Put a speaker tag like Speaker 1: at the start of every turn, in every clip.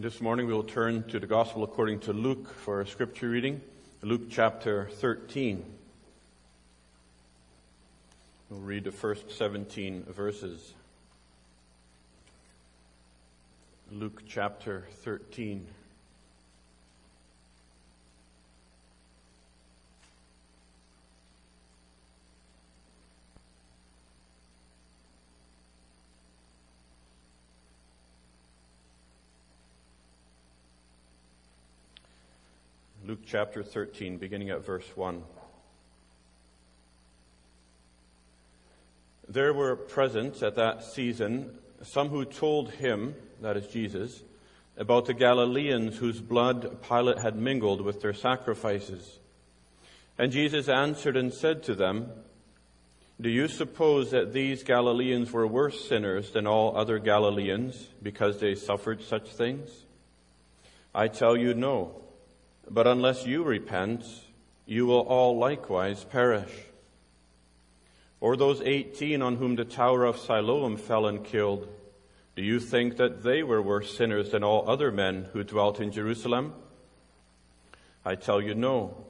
Speaker 1: This morning we will turn to the Gospel according to Luke for our scripture reading, Luke chapter 13. We'll read the first 17 verses. Luke chapter 13. Luke chapter 13, beginning at verse 1. There were present at that season some who told him, that is Jesus, about the Galileans whose blood Pilate had mingled with their sacrifices. And Jesus answered and said to them, Do you suppose that these Galileans were worse sinners than all other Galileans because they suffered such things? I tell you, no. But unless you repent, you will all likewise perish. Or those 18 on whom the tower of Siloam fell and killed, do you think that they were worse sinners than all other men who dwelt in Jerusalem? I tell you no.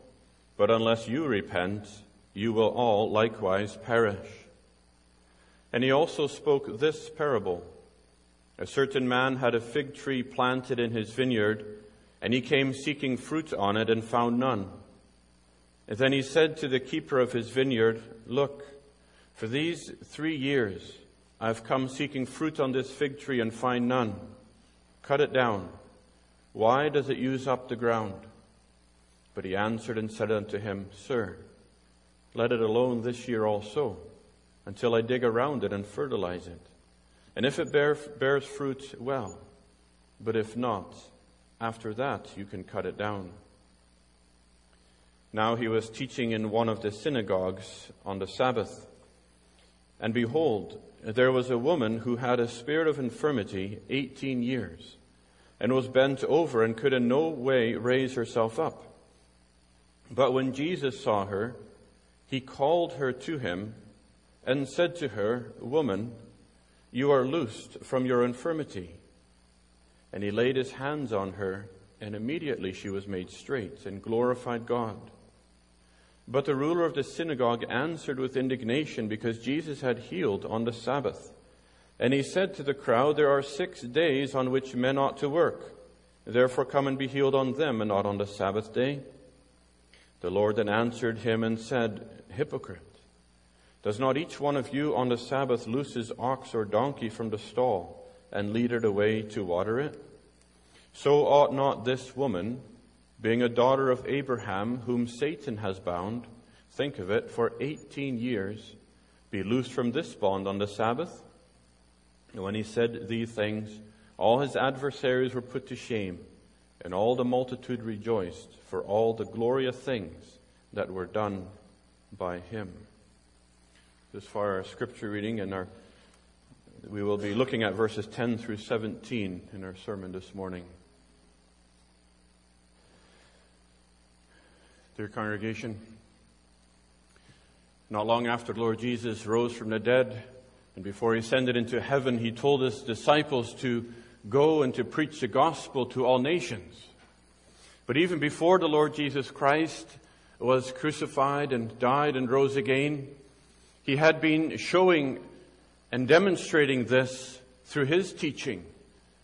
Speaker 1: But unless you repent, you will all likewise perish. And he also spoke this parable. A certain man had a fig tree planted in his vineyard and he came seeking fruit on it and found none. And then he said to the keeper of his vineyard, Look, for these three years I have come seeking fruit on this fig tree and find none. Cut it down. Why does it use up the ground? But he answered and said unto him, Sir, let it alone this year also, until I dig around it and fertilize it. And if it bear, bears fruit, well. But if not, after that, you can cut it down. Now he was teaching in one of the synagogues on the Sabbath. And behold, there was a woman who had a spirit of infirmity 18 years and was bent over and could in no way raise herself up. But when Jesus saw her, he called her to him and said to her, Woman, you are loosed from your infirmity. And he laid his hands on her, and immediately she was made straight and glorified God. But the ruler of the synagogue answered with indignation because Jesus had healed on the Sabbath. And he said to the crowd, There are six days on which men ought to work. Therefore come and be healed on them and not on the Sabbath day. The Lord then answered him and said, Hypocrite, does not each one of you on the Sabbath loose his ox or donkey from the stall? And lead it away to water it? So ought not this woman, being a daughter of Abraham, whom Satan has bound, think of it, for 18 years, be loosed from this bond on the Sabbath? And when he said these things, all his adversaries were put to shame, and all the multitude rejoiced for all the glorious things that were done by him. This far our scripture reading and our we will be looking at verses 10 through 17 in our sermon this morning. Dear congregation, not long after the Lord Jesus rose from the dead, and before he ascended into heaven, he told his disciples to go and to preach the gospel to all nations. But even before the Lord Jesus Christ was crucified and died and rose again, he had been showing and demonstrating this through his teaching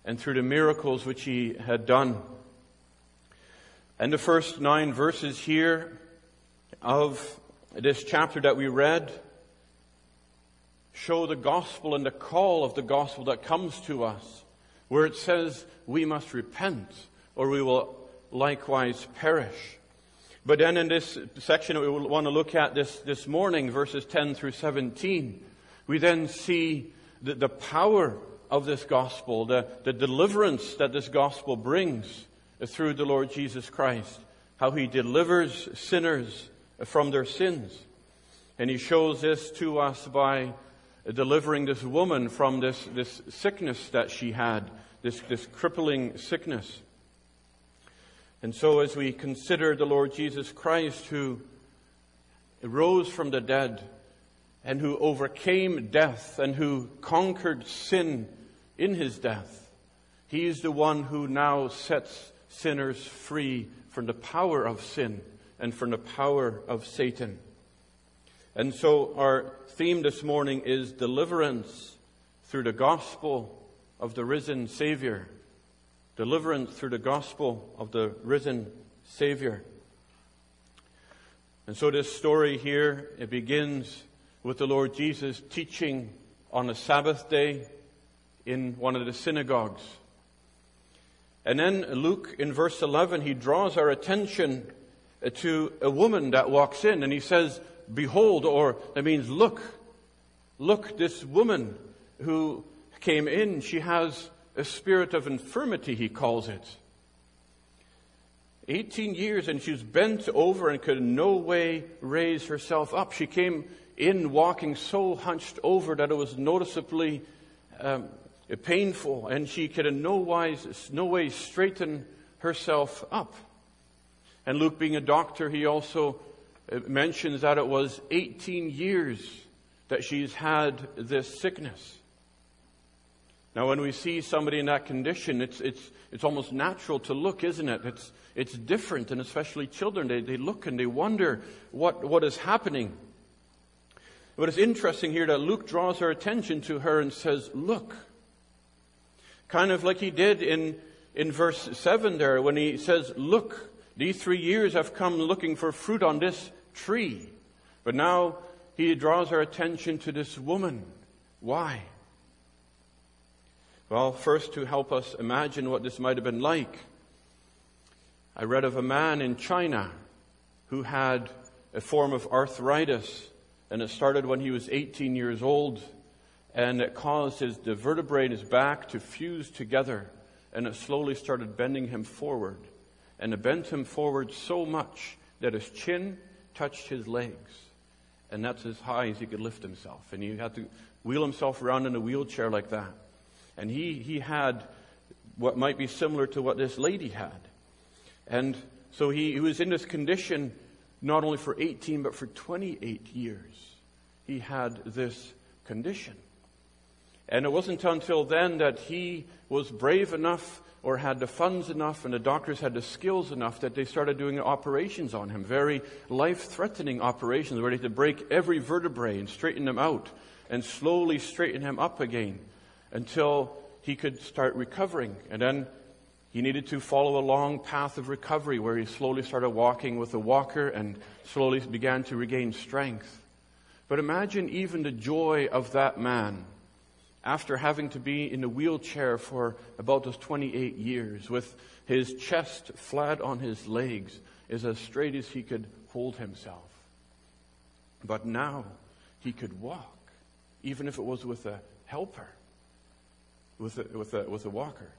Speaker 1: and through the miracles which he had done. And the first nine verses here of this chapter that we read show the gospel and the call of the gospel that comes to us, where it says we must repent or we will likewise perish. But then in this section that we want to look at this, this morning, verses 10 through 17, we then see the, the power of this gospel, the, the deliverance that this gospel brings through the Lord Jesus Christ, how he delivers sinners from their sins. And he shows this to us by delivering this woman from this, this sickness that she had, this, this crippling sickness. And so as we consider the Lord Jesus Christ who rose from the dead, and who overcame death and who conquered sin in his death. He is the one who now sets sinners free from the power of sin and from the power of Satan. And so our theme this morning is deliverance through the gospel of the risen Savior. Deliverance through the gospel of the risen Savior. And so this story here, it begins with the Lord Jesus teaching on a Sabbath day in one of the synagogues. And then Luke in verse 11, he draws our attention to a woman that walks in and he says, behold, or that means look, look, this woman who came in, she has a spirit of infirmity, he calls it. 18 years and she was bent over and could in no way raise herself up. She came in walking so hunched over that it was noticeably um, painful and she could in no wise, no way straighten herself up. And Luke being a doctor, he also uh, mentions that it was 18 years that she's had this sickness. Now, when we see somebody in that condition, it's, it's, it's almost natural to look, isn't it? It's, it's different, and especially children, they, they look and they wonder what, what is happening. But it's interesting here that Luke draws our attention to her and says, Look. Kind of like he did in, in verse 7 there when he says, Look, these three years I've come looking for fruit on this tree. But now he draws our attention to this woman. Why? Well, first to help us imagine what this might have been like, I read of a man in China who had a form of arthritis, and it started when he was 18 years old, and it caused his the vertebrae in his back to fuse together, and it slowly started bending him forward, and it bent him forward so much that his chin touched his legs, and that's as high as he could lift himself, and he had to wheel himself around in a wheelchair like that. And he, he had what might be similar to what this lady had. And so he, he was in this condition not only for 18, but for 28 years. He had this condition. And it wasn't until then that he was brave enough or had the funds enough and the doctors had the skills enough that they started doing operations on him, very life-threatening operations where they had to break every vertebrae and straighten them out and slowly straighten him up again until he could start recovering. And then he needed to follow a long path of recovery where he slowly started walking with a walker and slowly began to regain strength. But imagine even the joy of that man after having to be in a wheelchair for about those 28 years with his chest flat on his legs is as straight as he could hold himself. But now he could walk, even if it was with a helper with a, with a, with a walker.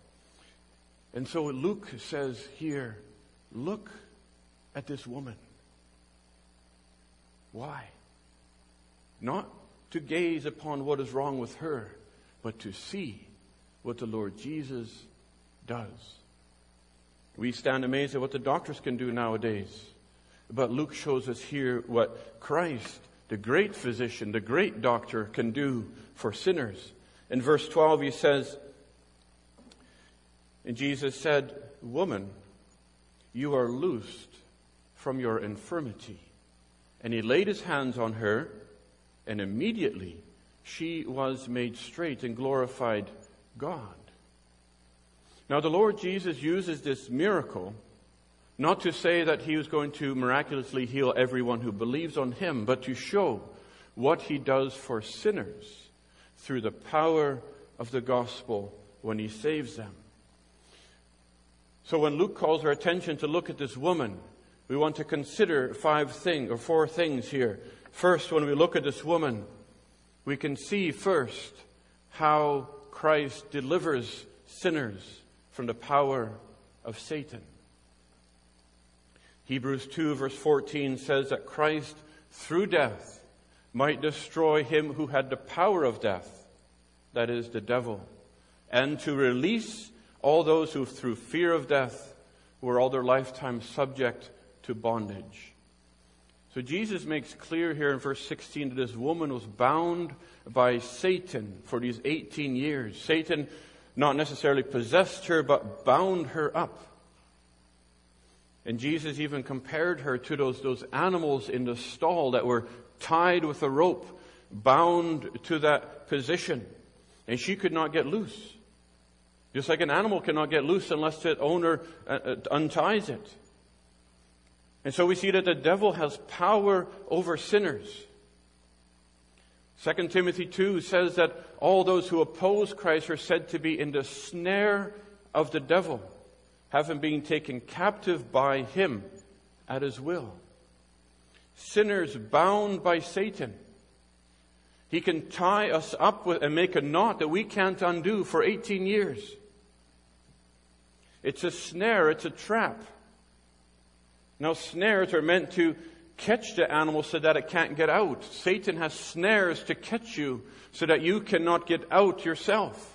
Speaker 1: And so Luke says here, look at this woman. Why? Not to gaze upon what is wrong with her, but to see what the Lord Jesus does. We stand amazed at what the doctors can do nowadays. But Luke shows us here what Christ, the great physician, the great doctor, can do for sinners. In verse 12, he says, and Jesus said, Woman, you are loosed from your infirmity. And he laid his hands on her, and immediately she was made straight and glorified God. Now, the Lord Jesus uses this miracle not to say that he was going to miraculously heal everyone who believes on him, but to show what he does for sinners through the power of the gospel when he saves them. So when Luke calls our attention to look at this woman, we want to consider five things or four things here. First, when we look at this woman, we can see first how Christ delivers sinners from the power of Satan. Hebrews 2 verse 14 says that Christ through death might destroy him who had the power of death that is, the devil, and to release all those who, through fear of death, were all their lifetime subject to bondage. So Jesus makes clear here in verse 16 that this woman was bound by Satan for these 18 years. Satan not necessarily possessed her, but bound her up. And Jesus even compared her to those, those animals in the stall that were tied with a rope, bound to that position. And she could not get loose. Just like an animal cannot get loose unless its owner uh, uh, unties it. And so we see that the devil has power over sinners. 2 Timothy 2 says that all those who oppose Christ are said to be in the snare of the devil, having been taken captive by him at his will. Sinners bound by Satan. He can tie us up with, and make a knot that we can't undo for 18 years. It's a snare, it's a trap. Now, snares are meant to catch the animal so that it can't get out. Satan has snares to catch you so that you cannot get out yourself.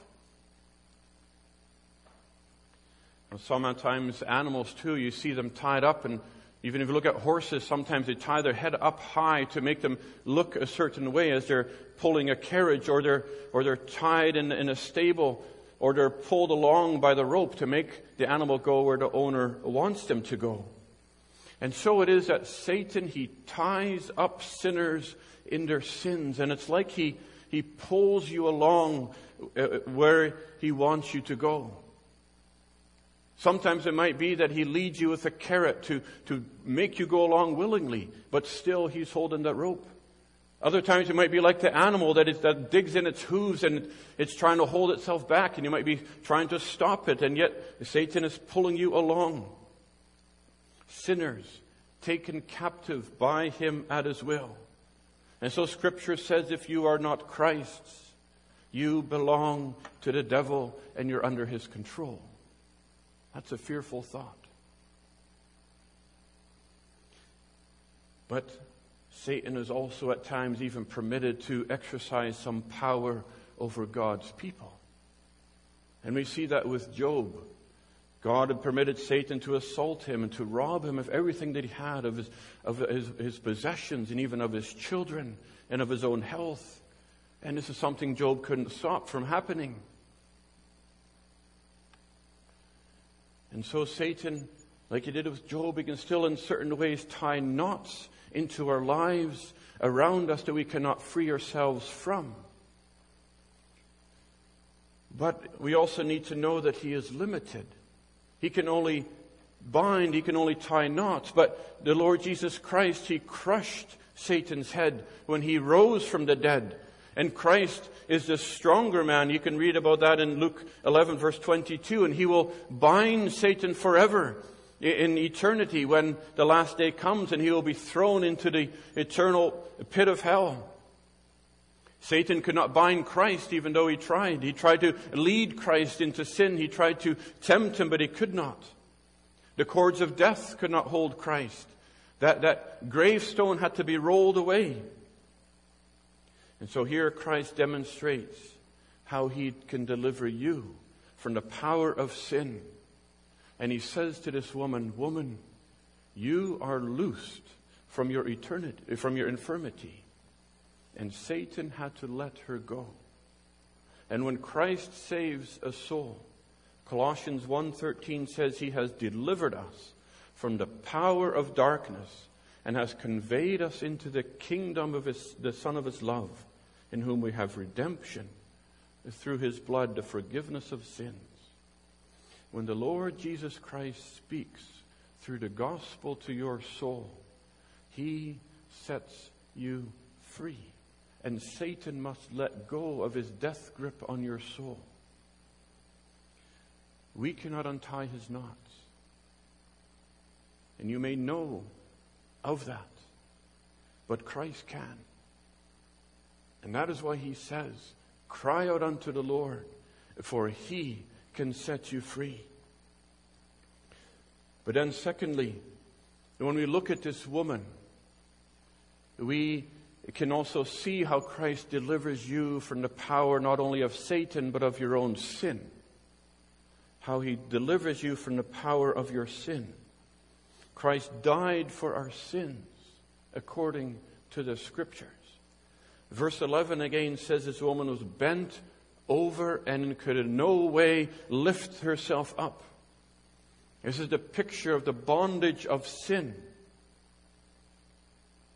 Speaker 1: sometimes animals too, you see them tied up and even if you look at horses, sometimes they tie their head up high to make them look a certain way as they're pulling a carriage or they're, or they're tied in, in a stable or they're pulled along by the rope to make the animal go where the owner wants them to go. And so it is that Satan, he ties up sinners in their sins, and it's like he, he pulls you along uh, where he wants you to go. Sometimes it might be that he leads you with a carrot to, to make you go along willingly, but still he's holding that rope. Other times it might be like the animal that, is, that digs in its hooves and it's trying to hold itself back, and you might be trying to stop it, and yet Satan is pulling you along sinners taken captive by him at his will. And so scripture says if you are not Christ's, you belong to the devil and you're under his control. That's a fearful thought. But Satan is also at times even permitted to exercise some power over God's people. And we see that with Job. God had permitted Satan to assault him and to rob him of everything that he had, of his, of his, his possessions and even of his children and of his own health. And this is something Job couldn't stop from happening. And so Satan, like he did with Job, he can still in certain ways tie knots into our lives around us that we cannot free ourselves from. But we also need to know that he is limited. He can only bind, he can only tie knots. But the Lord Jesus Christ, he crushed Satan's head when he rose from the dead. And Christ is the stronger man. You can read about that in Luke 11 verse 22. And he will bind Satan forever in eternity when the last day comes and he will be thrown into the eternal pit of hell. Satan could not bind Christ even though he tried. He tried to lead Christ into sin. He tried to tempt him, but he could not. The cords of death could not hold Christ. That, that gravestone had to be rolled away. And so here Christ demonstrates how he can deliver you from the power of sin. And he says to this woman, Woman, you are loosed from your eternity, from your infirmity and Satan had to let her go. And when Christ saves a soul, Colossians 1:13 says he has delivered us from the power of darkness and has conveyed us into the kingdom of his, the son of his love in whom we have redemption through his blood the forgiveness of sins. When the Lord Jesus Christ speaks through the gospel to your soul, he sets you free and Satan must let go of his death grip on your soul. We cannot untie his knots. And you may know of that, but Christ can. And that is why he says, Cry out unto the Lord, for he can set you free. But then, secondly, when we look at this woman, we can also see how Christ delivers you from the power not only of Satan, but of your own sin. How he delivers you from the power of your sin. Christ died for our sins according to the scriptures. Verse 11 again says this woman was bent over and could in no way lift herself up. This is the picture of the bondage of sin.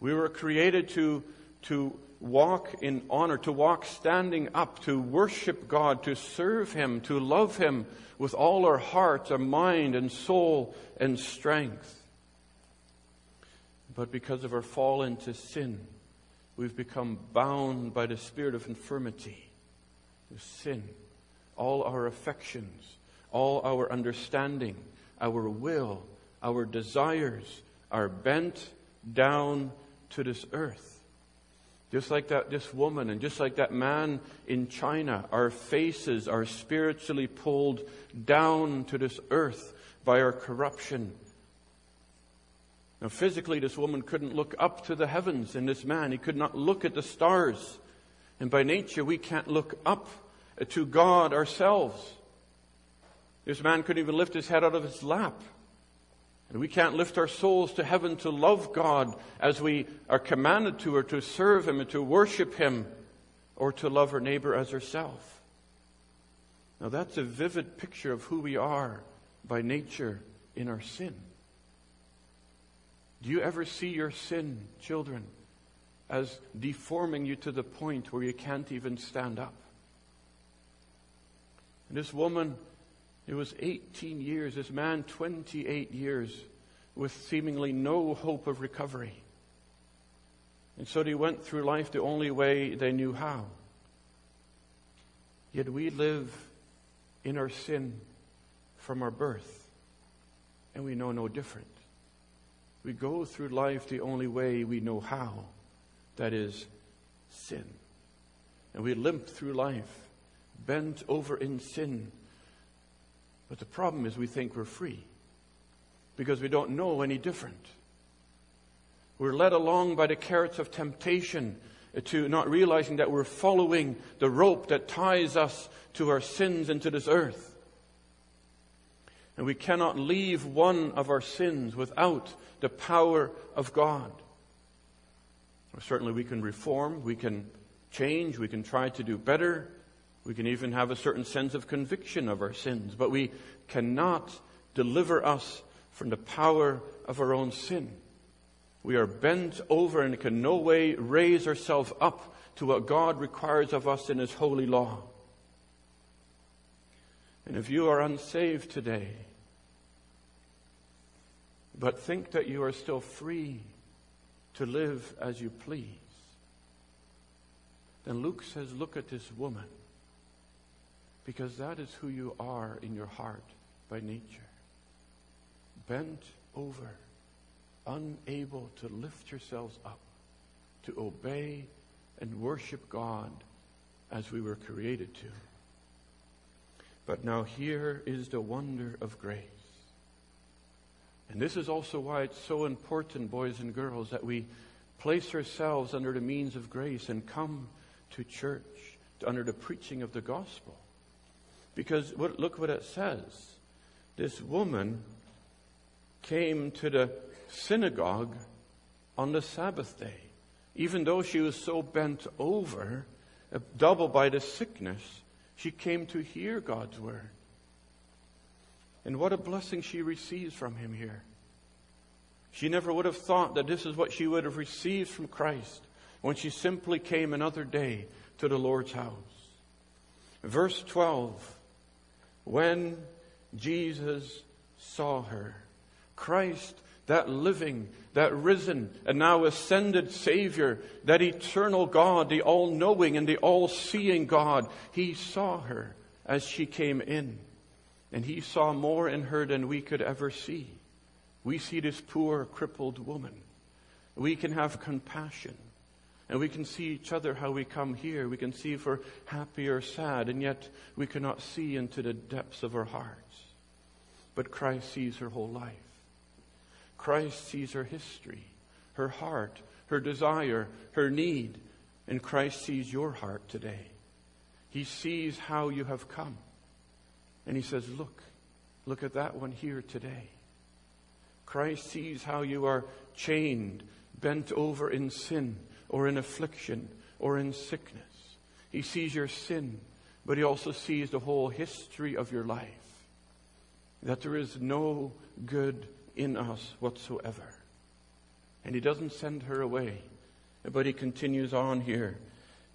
Speaker 1: We were created to, to walk in honor, to walk standing up, to worship God, to serve Him, to love Him with all our heart, our mind, and soul and strength. But because of our fall into sin, we've become bound by the spirit of infirmity, with sin. All our affections, all our understanding, our will, our desires are bent down to this earth. Just like that, this woman and just like that man in China, our faces are spiritually pulled down to this earth by our corruption. Now, physically, this woman couldn't look up to the heavens, and this man, he could not look at the stars. And by nature, we can't look up to God ourselves. This man couldn't even lift his head out of his lap. And we can't lift our souls to heaven to love God as we are commanded to, or to serve Him, and to worship Him, or to love our neighbor as ourselves. Now, that's a vivid picture of who we are by nature in our sin. Do you ever see your sin, children, as deforming you to the point where you can't even stand up? And this woman it was 18 years, this man 28 years with seemingly no hope of recovery. And so they went through life the only way they knew how. Yet we live in our sin from our birth, and we know no different. We go through life the only way we know how, that is, sin. And we limp through life, bent over in sin but the problem is we think we're free because we don't know any different. We're led along by the carrots of temptation to not realizing that we're following the rope that ties us to our sins and to this earth. And we cannot leave one of our sins without the power of God. Certainly we can reform, we can change, we can try to do better, we can even have a certain sense of conviction of our sins, but we cannot deliver us from the power of our own sin. We are bent over and can no way raise ourselves up to what God requires of us in His holy law. And if you are unsaved today, but think that you are still free to live as you please, then Luke says, Look at this woman because that is who you are in your heart by nature. Bent over, unable to lift yourselves up, to obey and worship God as we were created to. But now here is the wonder of grace. And this is also why it's so important, boys and girls, that we place ourselves under the means of grace and come to church under the preaching of the gospel. Because what, look what it says. This woman came to the synagogue on the Sabbath day. Even though she was so bent over, uh, double by the sickness, she came to hear God's word. And what a blessing she receives from him here. She never would have thought that this is what she would have received from Christ when she simply came another day to the Lord's house. Verse 12 when Jesus saw her. Christ, that living, that risen, and now ascended Savior, that eternal God, the all knowing and the all seeing God, He saw her as she came in. And He saw more in her than we could ever see. We see this poor, crippled woman. We can have compassion. And we can see each other how we come here. We can see if we're happy or sad, and yet we cannot see into the depths of our hearts. But Christ sees her whole life. Christ sees her history, her heart, her desire, her need. And Christ sees your heart today. He sees how you have come. And he says, Look, look at that one here today. Christ sees how you are chained, bent over in sin or in affliction or in sickness. He sees your sin but he also sees the whole history of your life. That there is no good in us whatsoever. And he doesn't send her away, but he continues on here.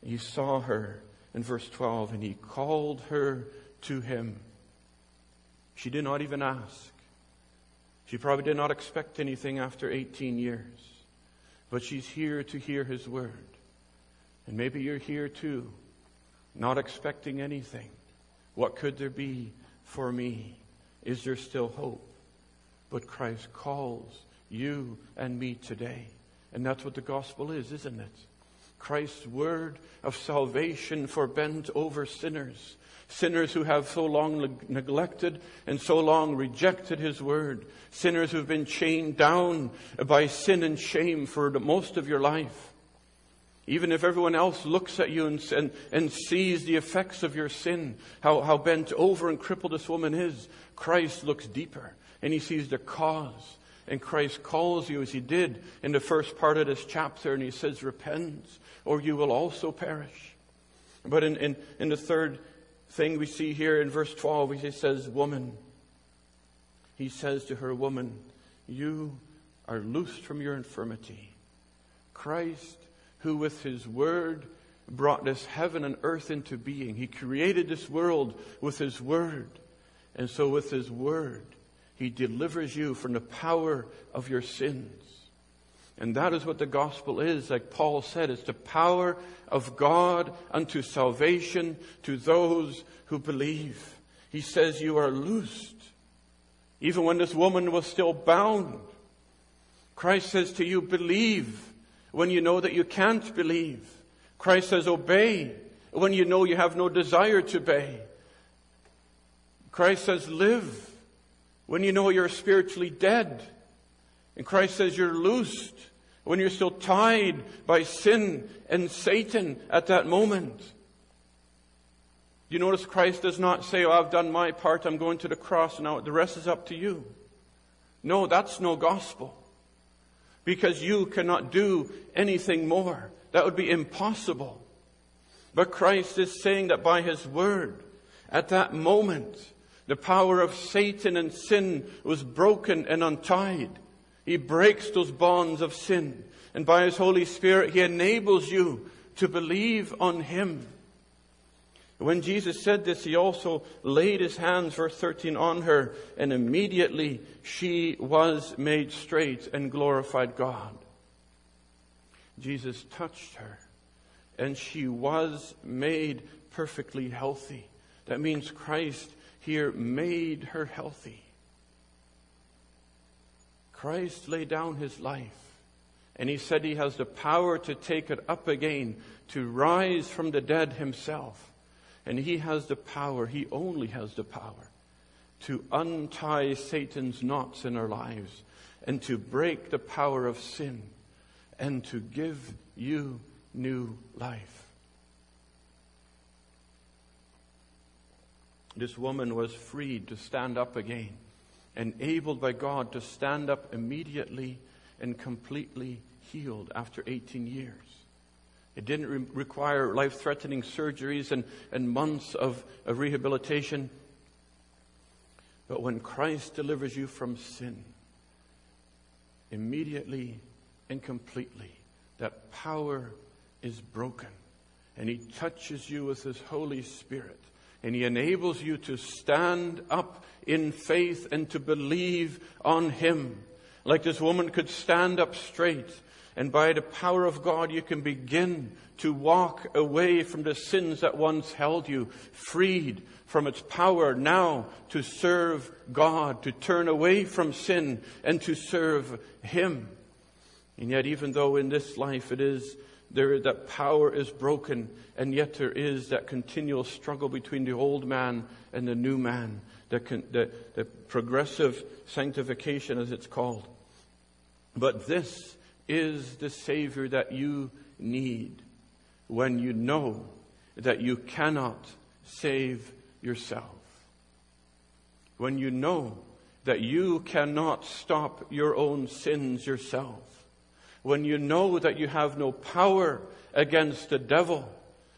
Speaker 1: He saw her in verse 12 and he called her to him. She did not even ask. She probably did not expect anything after 18 years, but she's here to hear his word. And maybe you're here too, not expecting anything. What could there be for me? Is there still hope? But Christ calls you and me today. And that's what the gospel is, isn't it? Christ's word of salvation for bent over sinners. Sinners who have so long neglected and so long rejected His word. Sinners who've been chained down by sin and shame for the most of your life. Even if everyone else looks at you and, and, and sees the effects of your sin, how, how bent over and crippled this woman is, Christ looks deeper and he sees the cause. And Christ calls you as he did in the first part of this chapter and he says, repent or you will also perish. But in, in, in the third thing we see here in verse 12, he says, woman. He says to her, woman, you are loosed from your infirmity. Christ, who with his word brought this heaven and earth into being. He created this world with his word. And so with his word, he delivers you from the power of your sins. And that is what the gospel is. Like Paul said, it's the power of God unto salvation to those who believe. He says you are loosed. Even when this woman was still bound. Christ says to you, believe when you know that you can't believe. Christ says, obey when you know you have no desire to obey. Christ says, live when you know you're spiritually dead. And Christ says you're loosed when you're still tied by sin and Satan at that moment. You notice Christ does not say, Oh, I've done my part, I'm going to the cross, now the rest is up to you. No, that's no gospel. Because you cannot do anything more. That would be impossible. But Christ is saying that by His Word, at that moment, the power of Satan and sin was broken and untied. He breaks those bonds of sin. And by His Holy Spirit, He enables you to believe on Him. When Jesus said this, He also laid His hands, verse 13, on her, and immediately she was made straight and glorified God. Jesus touched her, and she was made perfectly healthy. That means Christ here made her healthy. Christ laid down his life and he said he has the power to take it up again, to rise from the dead himself. And he has the power, he only has the power to untie Satan's knots in our lives and to break the power of sin and to give you new life. this woman was freed to stand up again, enabled by God to stand up immediately and completely healed after 18 years. It didn't re- require life threatening surgeries and, and months of, of rehabilitation. But when Christ delivers you from sin, immediately and completely, that power is broken. And He touches you with His Holy Spirit and He enables you to stand up in faith and to believe on Him. Like this woman could stand up straight and by the power of God you can begin to walk away from the sins that once held you, freed from its power now to serve God, to turn away from sin and to serve Him. And yet even though in this life it is there, that power is broken, and yet there is that continual struggle between the old man and the new man, the, the, the progressive sanctification, as it's called. But this is the Savior that you need when you know that you cannot save yourself. When you know that you cannot stop your own sins yourself when you know that you have no power against the devil,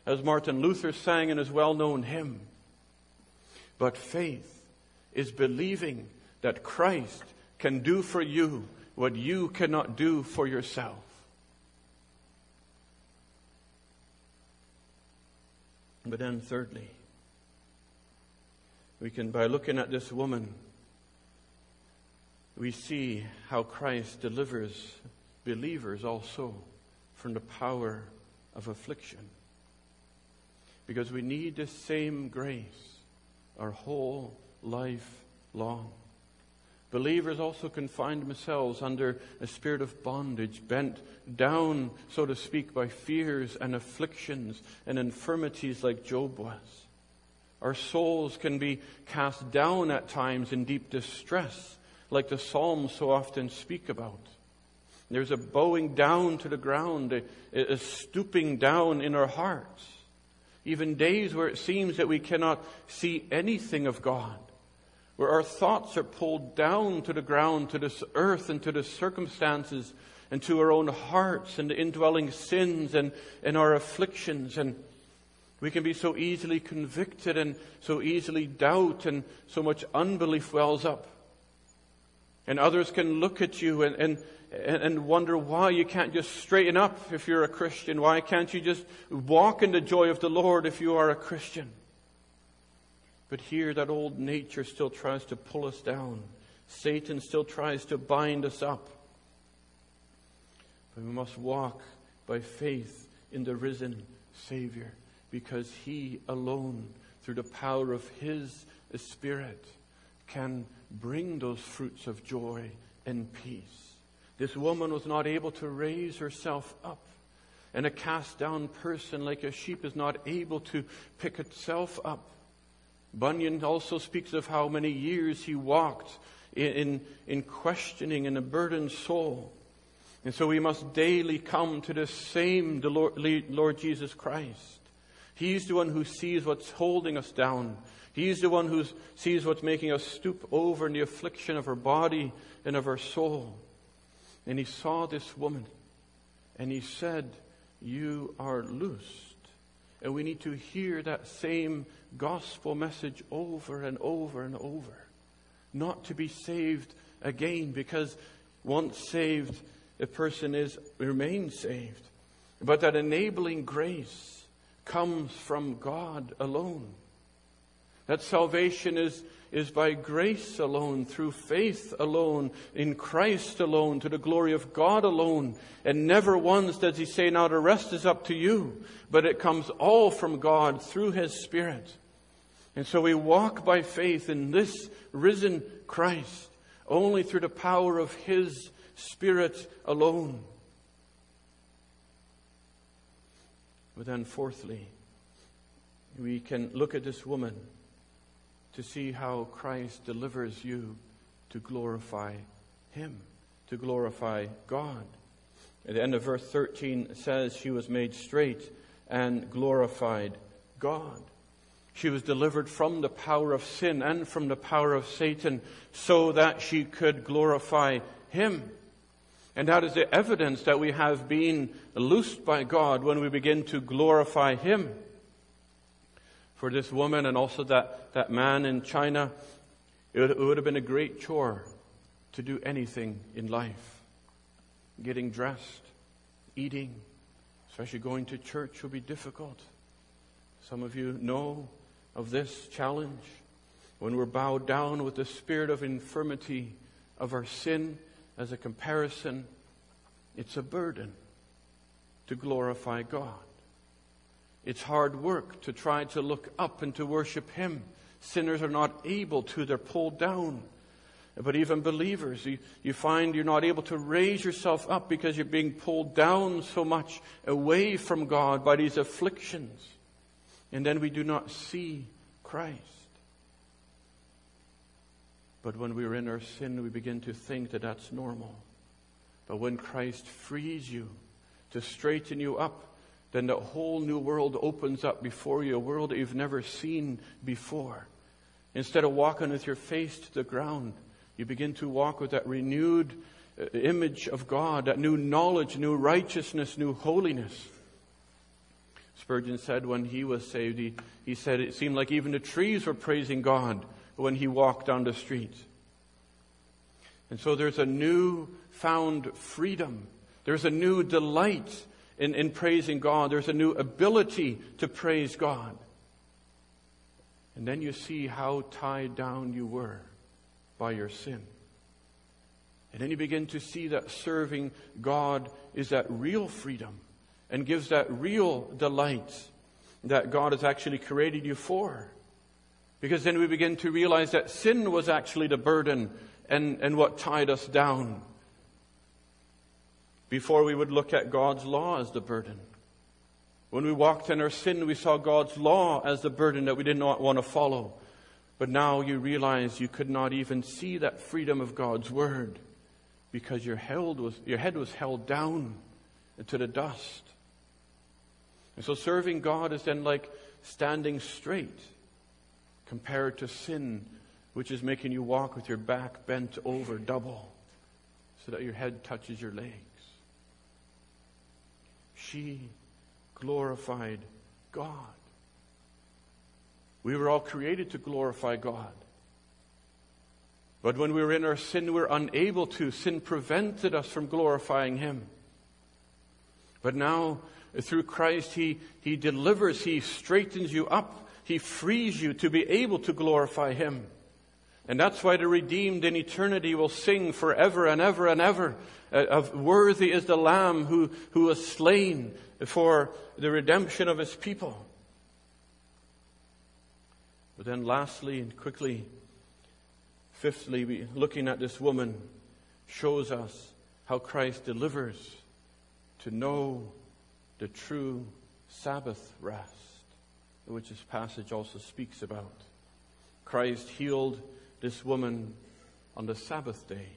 Speaker 1: as Martin Luther sang in his well known hymn. But faith is believing that Christ can do for you what you cannot do for yourself. But then, thirdly, we can, by looking at this woman, we see how Christ delivers believers also from the power of affliction. Because we need the same grace our whole life long. Believers also can find themselves under a spirit of bondage, bent down, so to speak, by fears and afflictions and infirmities like Job was. Our souls can be cast down at times in deep distress, like the Psalms so often speak about. There's a bowing down to the ground, a, a stooping down in our hearts. Even days where it seems that we cannot see anything of God, where our thoughts are pulled down to the ground, to this earth, and to the circumstances, and to our own hearts, and the indwelling sins, and, and our afflictions. And we can be so easily convicted, and so easily doubt, and so much unbelief wells up. And others can look at you and, and, and wonder why you can't just straighten up if you're a Christian. Why can't you just walk in the joy of the Lord if you are a Christian? But here, that old nature still tries to pull us down. Satan still tries to bind us up. But we must walk by faith in the risen Savior because He alone, through the power of His Spirit, can bring those fruits of joy and peace. This woman was not able to raise herself up. And a cast down person, like a sheep, is not able to pick itself up. Bunyan also speaks of how many years he walked in, in, in questioning in a burdened soul. And so we must daily come to the same Lord, Lord Jesus Christ. He's the one who sees what's holding us down. He's the one who sees what's making us stoop over in the affliction of our body and of our soul. And he saw this woman and he said, You are loosed. And we need to hear that same gospel message over and over and over. Not to be saved again, because once saved, a person is remains saved. But that enabling grace comes from God alone. That salvation is is by grace alone, through faith alone, in Christ alone, to the glory of God alone. And never once does he say, now the rest is up to you, but it comes all from God through his Spirit. And so we walk by faith in this risen Christ only through the power of his Spirit alone. But then, fourthly, we can look at this woman to see how Christ delivers you to glorify Him, to glorify God. At the end of verse 13 says she was made straight and glorified God. She was delivered from the power of sin and from the power of Satan so that she could glorify Him. And that is the evidence that we have been loosed by God when we begin to glorify Him for this woman and also that, that man in China, it would, it would have been a great chore to do anything in life. Getting dressed, eating, especially going to church would be difficult. Some of you know of this challenge. When we're bowed down with the spirit of infirmity of our sin as a comparison, it's a burden to glorify God. It's hard work to try to look up and to worship Him. Sinners are not able to, they're pulled down. But even believers, you, you find you're not able to raise yourself up because you're being pulled down so much away from God by these afflictions. And then we do not see Christ. But when we're in our sin, we begin to think that that's normal. But when Christ frees you to straighten you up, then the whole new world opens up before you, a world that you've never seen before. Instead of walking with your face to the ground, you begin to walk with that renewed uh, image of God, that new knowledge, new righteousness, new holiness. Spurgeon said when he was saved, he, he said it seemed like even the trees were praising God when he walked down the street. And so there's a new found freedom. There's a new delight in, in praising God. There's a new ability to praise God. And then you see how tied down you were by your sin. And then you begin to see that serving God is that real freedom and gives that real delight that God has actually created you for. Because then we begin to realize that sin was actually the burden and, and what tied us down. Before we would look at God's law as the burden. When we walked in our sin, we saw God's law as the burden that we did not want to follow. But now you realize you could not even see that freedom of God's word because your, was, your head was held down into the dust. And so serving God is then like standing straight compared to sin, which is making you walk with your back bent over double so that your head touches your legs. She glorified God. We were all created to glorify God. But when we were in our sin, we were unable to. Sin prevented us from glorifying Him. But now, through Christ, He, he delivers, He straightens you up, He frees you to be able to glorify Him. And that's why the redeemed in eternity will sing forever and ever and ever uh, of worthy is the Lamb who, who was slain for the redemption of his people. But then lastly and quickly, fifthly, looking at this woman shows us how Christ delivers to know the true Sabbath rest, which this passage also speaks about. Christ healed this woman on the Sabbath day.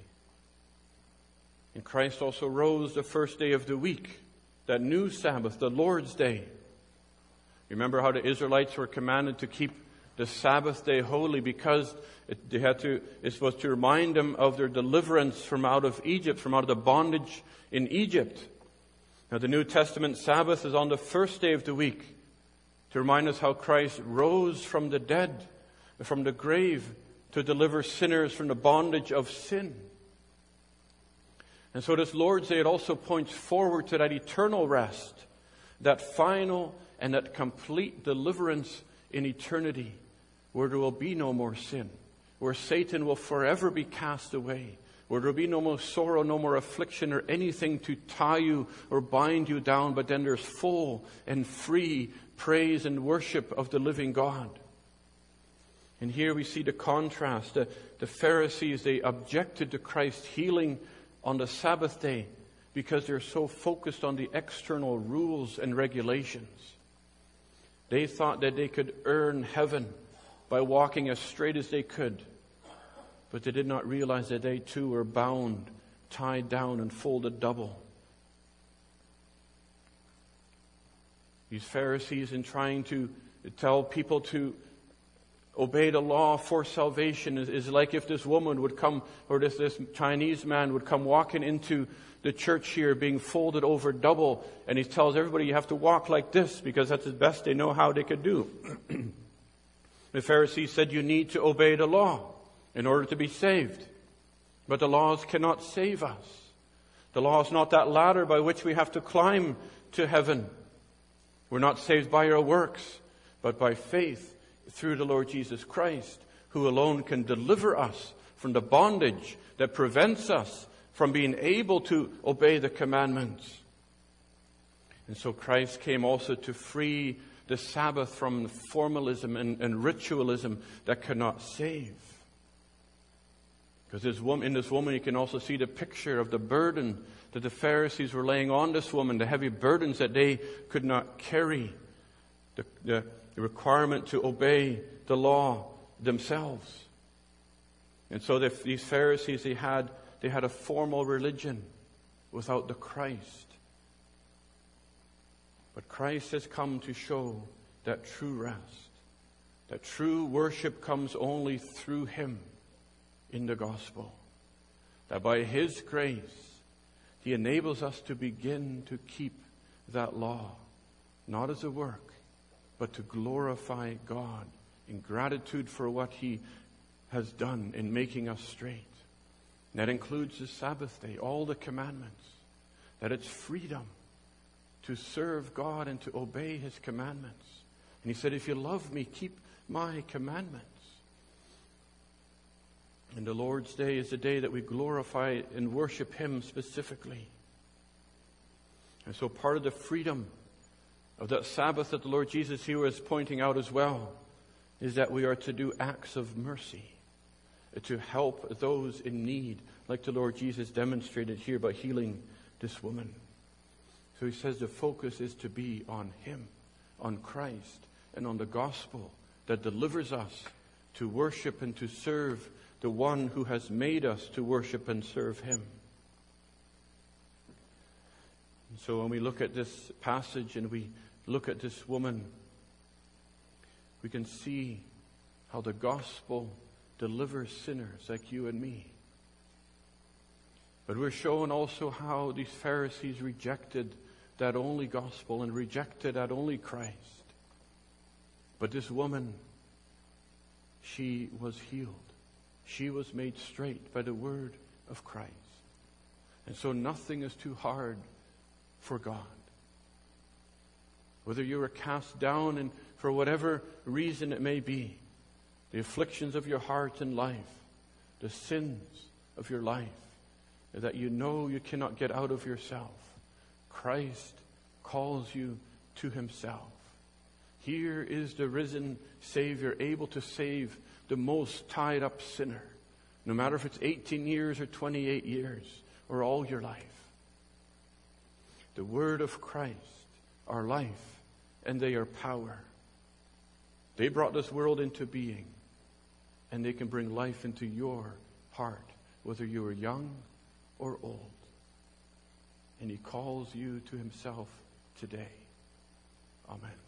Speaker 1: And Christ also rose the first day of the week that new Sabbath, the Lord's Day. Remember how the Israelites were commanded to keep the Sabbath day holy because it, they had to, it was to remind them of their deliverance from out of Egypt, from out of the bondage in Egypt. Now the New Testament Sabbath is on the first day of the week to remind us how Christ rose from the dead, from the grave, to deliver sinners from the bondage of sin. And so this Lord's Day, it also points forward to that eternal rest, that final and that complete deliverance in eternity, where there will be no more sin, where Satan will forever be cast away, where there will be no more sorrow, no more affliction, or anything to tie you or bind you down, but then there's full and free praise and worship of the living God. And here we see the contrast. The, the Pharisees, they objected to Christ's healing on the Sabbath day because they're so focused on the external rules and regulations. They thought that they could earn heaven by walking as straight as they could, but they did not realize that they too were bound, tied down, and folded double. These Pharisees, in trying to tell people to obey the law for salvation is, is, like if this woman would come, or this, this Chinese man would come walking into the church here being folded over double, and he tells everybody you have to walk like this because that's the best they know how they could do. the Pharisees said you need to obey the law in order to be saved. But the laws cannot save us. The law is not that ladder by which we have to climb to heaven. We're not saved by our works, but by faith through the Lord Jesus Christ, who alone can deliver us from the bondage that prevents us from being able to obey the commandments. And so Christ came also to free the Sabbath from formalism and, and ritualism that cannot save. Because this woman, in this woman, you can also see the picture of the burden that the Pharisees were laying on this woman, the heavy burdens that they could not carry, the, the, the requirement to obey the law themselves. And so the, these Pharisees, they had, they had a formal religion without the Christ. But Christ has come to show that true rest, that true worship comes only through Him in the gospel. That by His grace, He enables us to begin to keep that law not as a work, but to glorify God in gratitude for what He has done in making us straight. And that includes the Sabbath day, all the commandments, that it's freedom to serve God and to obey His commandments. And He said, If you love me, keep my commandments. And the Lord's Day is a day that we glorify and worship Him specifically. And so part of the freedom of that Sabbath that the Lord Jesus here is pointing out as well is that we are to do acts of mercy, to help those in need, like the Lord Jesus demonstrated here by healing this woman. So he says the focus is to be on Him, on Christ, and on the gospel that delivers us to worship and to serve the one who has made us to worship and serve Him. And so when we look at this passage and we look at this woman, we can see how the gospel delivers sinners like you and me. But we're shown also how these Pharisees rejected that only gospel and rejected that only Christ. But this woman, she was healed. She was made straight by the word of Christ. And so nothing is too hard for God. Whether you are cast down and for whatever reason it may be, the afflictions of your heart and life, the sins of your life, that you know you cannot get out of yourself, Christ calls you to himself. Here is the risen Savior able to save the most tied up sinner, no matter if it's 18 years or 28 years or all your life. The Word of Christ our life and they are power. They brought this world into being and they can bring life into your heart, whether you are young or old. And He calls you to Himself today. Amen.